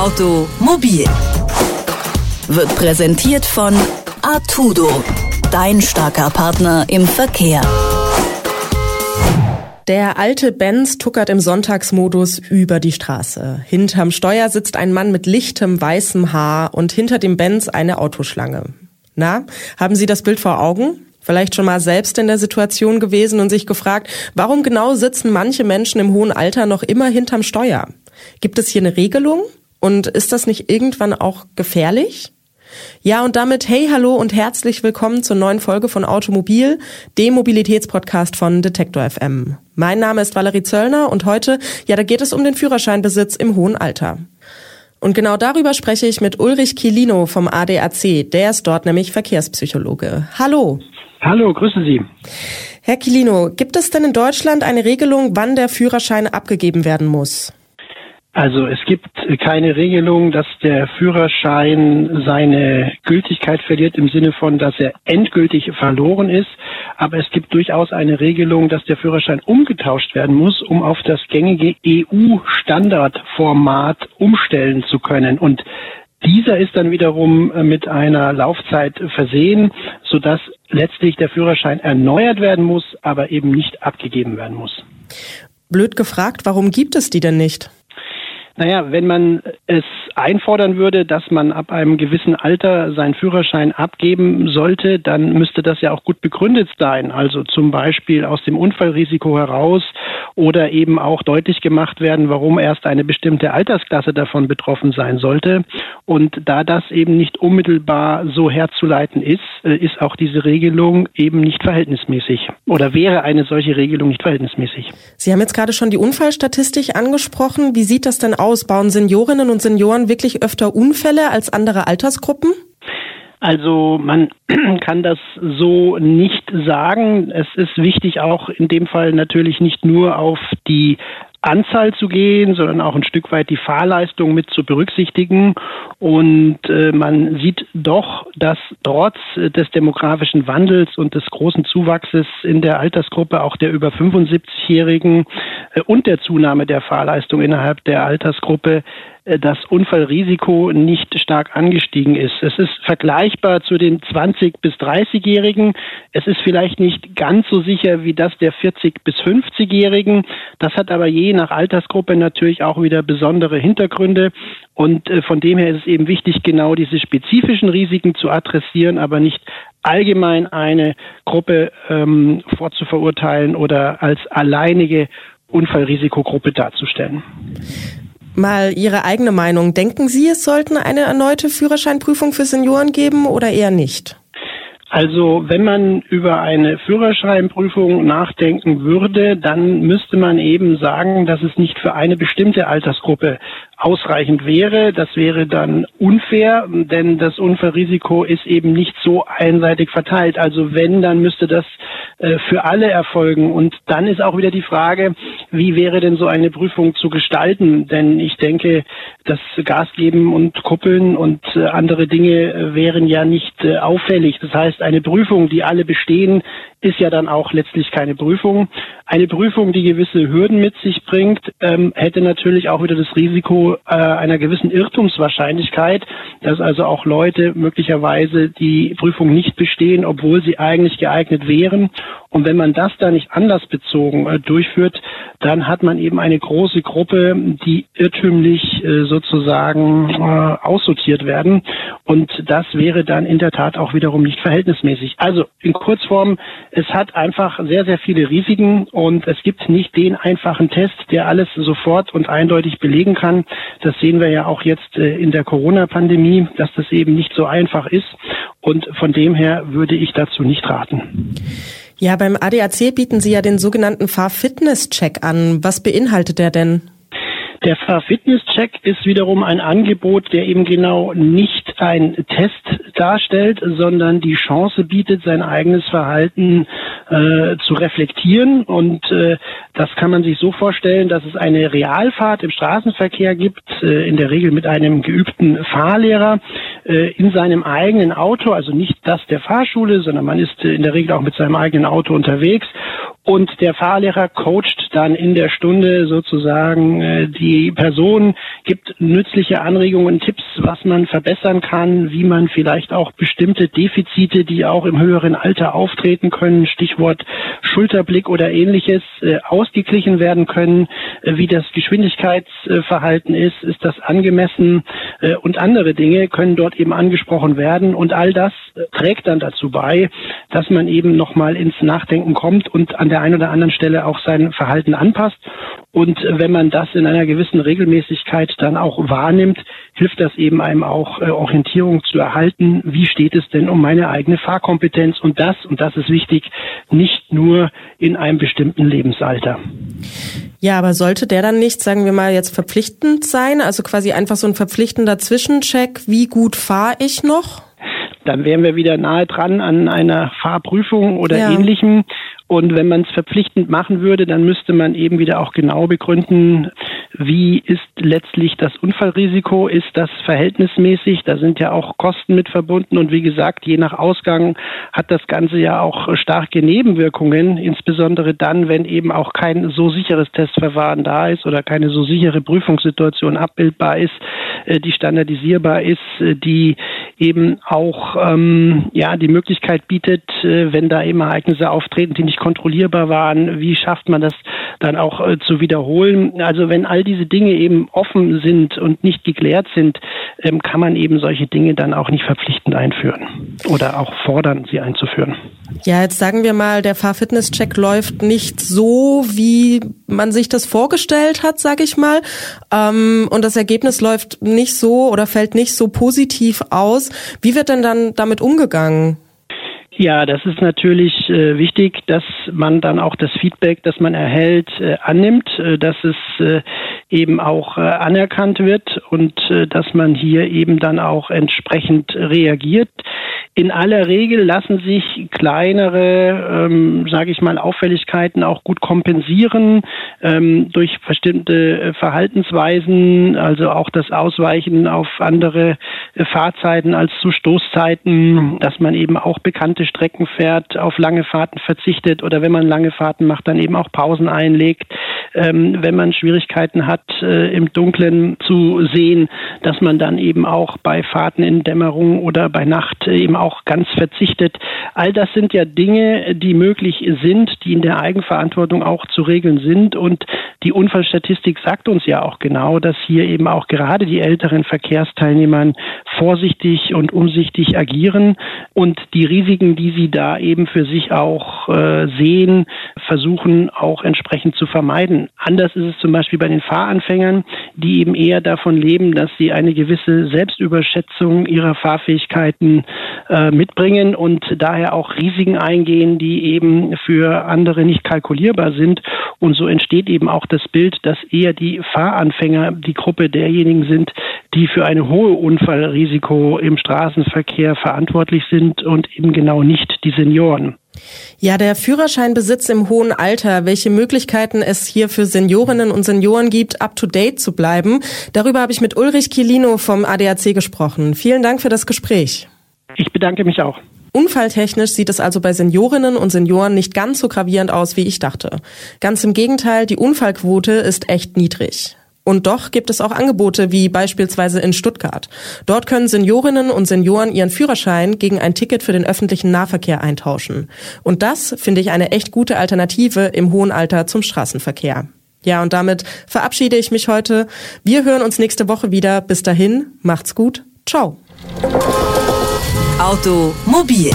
Automobil wird präsentiert von Artudo, dein starker Partner im Verkehr. Der alte Benz tuckert im Sonntagsmodus über die Straße. Hinterm Steuer sitzt ein Mann mit lichtem weißem Haar und hinter dem Benz eine Autoschlange. Na, haben Sie das Bild vor Augen? Vielleicht schon mal selbst in der Situation gewesen und sich gefragt, warum genau sitzen manche Menschen im hohen Alter noch immer hinterm Steuer? Gibt es hier eine Regelung? Und ist das nicht irgendwann auch gefährlich? Ja, und damit hey, hallo und herzlich willkommen zur neuen Folge von Automobil, dem Mobilitätspodcast von Detektor FM. Mein Name ist Valerie Zöllner und heute, ja, da geht es um den Führerscheinbesitz im hohen Alter. Und genau darüber spreche ich mit Ulrich Kilino vom ADAC. Der ist dort nämlich Verkehrspsychologe. Hallo. Hallo, grüße Sie. Herr Kilino, gibt es denn in Deutschland eine Regelung, wann der Führerschein abgegeben werden muss? Also es gibt keine Regelung, dass der Führerschein seine Gültigkeit verliert im Sinne von, dass er endgültig verloren ist. Aber es gibt durchaus eine Regelung, dass der Führerschein umgetauscht werden muss, um auf das gängige EU-Standardformat umstellen zu können. Und dieser ist dann wiederum mit einer Laufzeit versehen, sodass letztlich der Führerschein erneuert werden muss, aber eben nicht abgegeben werden muss. Blöd gefragt, warum gibt es die denn nicht? Naja, wenn man es einfordern würde, dass man ab einem gewissen Alter seinen Führerschein abgeben sollte, dann müsste das ja auch gut begründet sein. Also zum Beispiel aus dem Unfallrisiko heraus oder eben auch deutlich gemacht werden, warum erst eine bestimmte Altersklasse davon betroffen sein sollte. Und da das eben nicht unmittelbar so herzuleiten ist, äh, ist auch diese Regelung eben nicht verhältnismäßig oder wäre eine solche Regelung nicht verhältnismäßig. Sie haben jetzt gerade schon die Unfallstatistik angesprochen. Wie sieht das denn aus? Bauen Seniorinnen und Senioren wirklich öfter Unfälle als andere Altersgruppen? Also man kann das so nicht sagen. Es ist wichtig auch in dem Fall natürlich nicht nur auf die Anzahl zu gehen, sondern auch ein Stück weit die Fahrleistung mit zu berücksichtigen. Und äh, man sieht doch, dass trotz des demografischen Wandels und des großen Zuwachses in der Altersgruppe auch der über 75-Jährigen äh, und der Zunahme der Fahrleistung innerhalb der Altersgruppe das Unfallrisiko nicht stark angestiegen ist. Es ist vergleichbar zu den 20 bis 30-Jährigen. Es ist vielleicht nicht ganz so sicher wie das der 40 bis 50-Jährigen. Das hat aber je nach Altersgruppe natürlich auch wieder besondere Hintergründe. Und äh, von dem her ist es eben wichtig, genau diese spezifischen Risiken zu adressieren, aber nicht allgemein eine Gruppe ähm, vorzuverurteilen oder als alleinige Unfallrisikogruppe darzustellen mal Ihre eigene Meinung. Denken Sie, es sollten eine erneute Führerscheinprüfung für Senioren geben oder eher nicht? Also wenn man über eine Führerscheinprüfung nachdenken würde, dann müsste man eben sagen, dass es nicht für eine bestimmte Altersgruppe ausreichend wäre. Das wäre dann unfair, denn das Unfallrisiko ist eben nicht so einseitig verteilt. Also wenn, dann müsste das äh, für alle erfolgen. Und dann ist auch wieder die Frage, wie wäre denn so eine Prüfung zu gestalten? Denn ich denke, das Gas geben und Kuppeln und äh, andere Dinge äh, wären ja nicht auffällig. Das heißt, eine Prüfung, die alle bestehen, ist ja dann auch letztlich keine Prüfung. Eine Prüfung, die gewisse Hürden mit sich bringt, ähm, hätte natürlich auch wieder das Risiko äh, einer gewissen Irrtumswahrscheinlichkeit, dass also auch Leute möglicherweise die Prüfung nicht bestehen, obwohl sie eigentlich geeignet wären. Und wenn man das da nicht anlassbezogen äh, durchführt, dann hat man eben eine große Gruppe, die irrtümlich äh, sozusagen äh, aussortiert werden. Und das wäre dann in der Tat auch wiederum nicht verhältnismäßig. Also in Kurzform, es hat einfach sehr, sehr viele Risiken und es gibt nicht den einfachen Test, der alles sofort und eindeutig belegen kann. Das sehen wir ja auch jetzt äh, in der Corona-Pandemie, dass das eben nicht so einfach ist. Und von dem her würde ich dazu nicht raten. Ja, beim ADAC bieten Sie ja den sogenannten Fahrfitness-Check an. Was beinhaltet der denn? Der Fahrfitness-Check ist wiederum ein Angebot, der eben genau nicht ein Test darstellt, sondern die Chance bietet, sein eigenes Verhalten äh, zu reflektieren. Und äh, das kann man sich so vorstellen, dass es eine Realfahrt im Straßenverkehr gibt, äh, in der Regel mit einem geübten Fahrlehrer, in seinem eigenen Auto, also nicht das der Fahrschule, sondern man ist äh, in der Regel auch mit seinem eigenen Auto unterwegs. Und der Fahrlehrer coacht dann in der Stunde sozusagen äh, die Person, gibt nützliche Anregungen, Tipps, was man verbessern kann, wie man vielleicht auch bestimmte Defizite, die auch im höheren Alter auftreten können, Stichwort Schulterblick oder ähnliches, äh, ausgeglichen werden können, äh, wie das Geschwindigkeitsverhalten ist, ist das angemessen. Und andere Dinge können dort eben angesprochen werden und all das trägt dann dazu bei, dass man eben nochmal ins Nachdenken kommt und an der einen oder anderen Stelle auch sein Verhalten anpasst. Und wenn man das in einer gewissen Regelmäßigkeit dann auch wahrnimmt, hilft das eben einem auch äh, Orientierung zu erhalten. Wie steht es denn um meine eigene Fahrkompetenz? Und das, und das ist wichtig, nicht nur in einem bestimmten Lebensalter. Ja, aber sollte der dann nicht, sagen wir mal, jetzt verpflichtend sein? Also quasi einfach so ein verpflichtender Zwischencheck, wie gut fahre ich noch? Dann wären wir wieder nahe dran an einer Fahrprüfung oder ja. ähnlichem. Und wenn man es verpflichtend machen würde, dann müsste man eben wieder auch genau begründen, wie ist letztlich das Unfallrisiko, ist das verhältnismäßig, da sind ja auch Kosten mit verbunden. Und wie gesagt, je nach Ausgang hat das Ganze ja auch starke Nebenwirkungen, insbesondere dann, wenn eben auch kein so sicheres Testverfahren da ist oder keine so sichere Prüfungssituation abbildbar ist, äh, die standardisierbar ist, äh, die eben auch ähm, ja die Möglichkeit bietet, äh, wenn da eben Ereignisse auftreten, die nicht kontrollierbar waren, wie schafft man das dann auch äh, zu wiederholen? Also wenn all diese Dinge eben offen sind und nicht geklärt sind, ähm, kann man eben solche Dinge dann auch nicht verpflichtend einführen oder auch fordern, sie einzuführen. Ja, jetzt sagen wir mal, der Fahrfitnesscheck läuft nicht so, wie man sich das vorgestellt hat, sage ich mal. Ähm, und das Ergebnis läuft nicht so oder fällt nicht so positiv aus. Wie wird denn dann damit umgegangen? Ja, das ist natürlich äh, wichtig, dass man dann auch das Feedback, das man erhält, äh, annimmt, äh, dass es äh, eben auch äh, anerkannt wird und äh, dass man hier eben dann auch entsprechend reagiert. In aller Regel lassen sich kleinere, ähm, sage ich mal, Auffälligkeiten auch gut kompensieren ähm, durch bestimmte äh, Verhaltensweisen, also auch das Ausweichen auf andere äh, Fahrzeiten als zu Stoßzeiten, dass man eben auch bekannte Strecken fährt, auf lange Fahrten verzichtet oder wenn man lange Fahrten macht, dann eben auch Pausen einlegt. Ähm, wenn man Schwierigkeiten hat, äh, im Dunkeln zu sehen, dass man dann eben auch bei Fahrten in Dämmerung oder bei Nacht eben auch ganz verzichtet. All das sind ja Dinge, die möglich sind, die in der Eigenverantwortung auch zu regeln sind. Und die Unfallstatistik sagt uns ja auch genau, dass hier eben auch gerade die älteren Verkehrsteilnehmer vorsichtig und umsichtig agieren und die Risiken, die sie da eben für sich auch äh, sehen, versuchen auch entsprechend zu vermeiden. Anders ist es zum Beispiel bei den Fahranfängern, die eben eher davon leben, dass sie eine gewisse Selbstüberschätzung ihrer Fahrfähigkeiten äh, mitbringen und daher auch Risiken eingehen, die eben für andere nicht kalkulierbar sind. Und so entsteht eben auch das Bild, dass eher die Fahranfänger die Gruppe derjenigen sind, die für eine hohe Unfallrisiko im Straßenverkehr verantwortlich sind und eben genau nicht die Senioren. Ja, der Führerscheinbesitz im hohen Alter, welche Möglichkeiten es hier für Seniorinnen und Senioren gibt, up to date zu bleiben, darüber habe ich mit Ulrich Kilino vom ADAC gesprochen. Vielen Dank für das Gespräch. Ich bedanke mich auch. Unfalltechnisch sieht es also bei Seniorinnen und Senioren nicht ganz so gravierend aus, wie ich dachte. Ganz im Gegenteil, die Unfallquote ist echt niedrig. Und doch gibt es auch Angebote wie beispielsweise in Stuttgart. Dort können Seniorinnen und Senioren ihren Führerschein gegen ein Ticket für den öffentlichen Nahverkehr eintauschen. Und das finde ich eine echt gute Alternative im hohen Alter zum Straßenverkehr. Ja, und damit verabschiede ich mich heute. Wir hören uns nächste Woche wieder. Bis dahin, macht's gut. Ciao. Automobil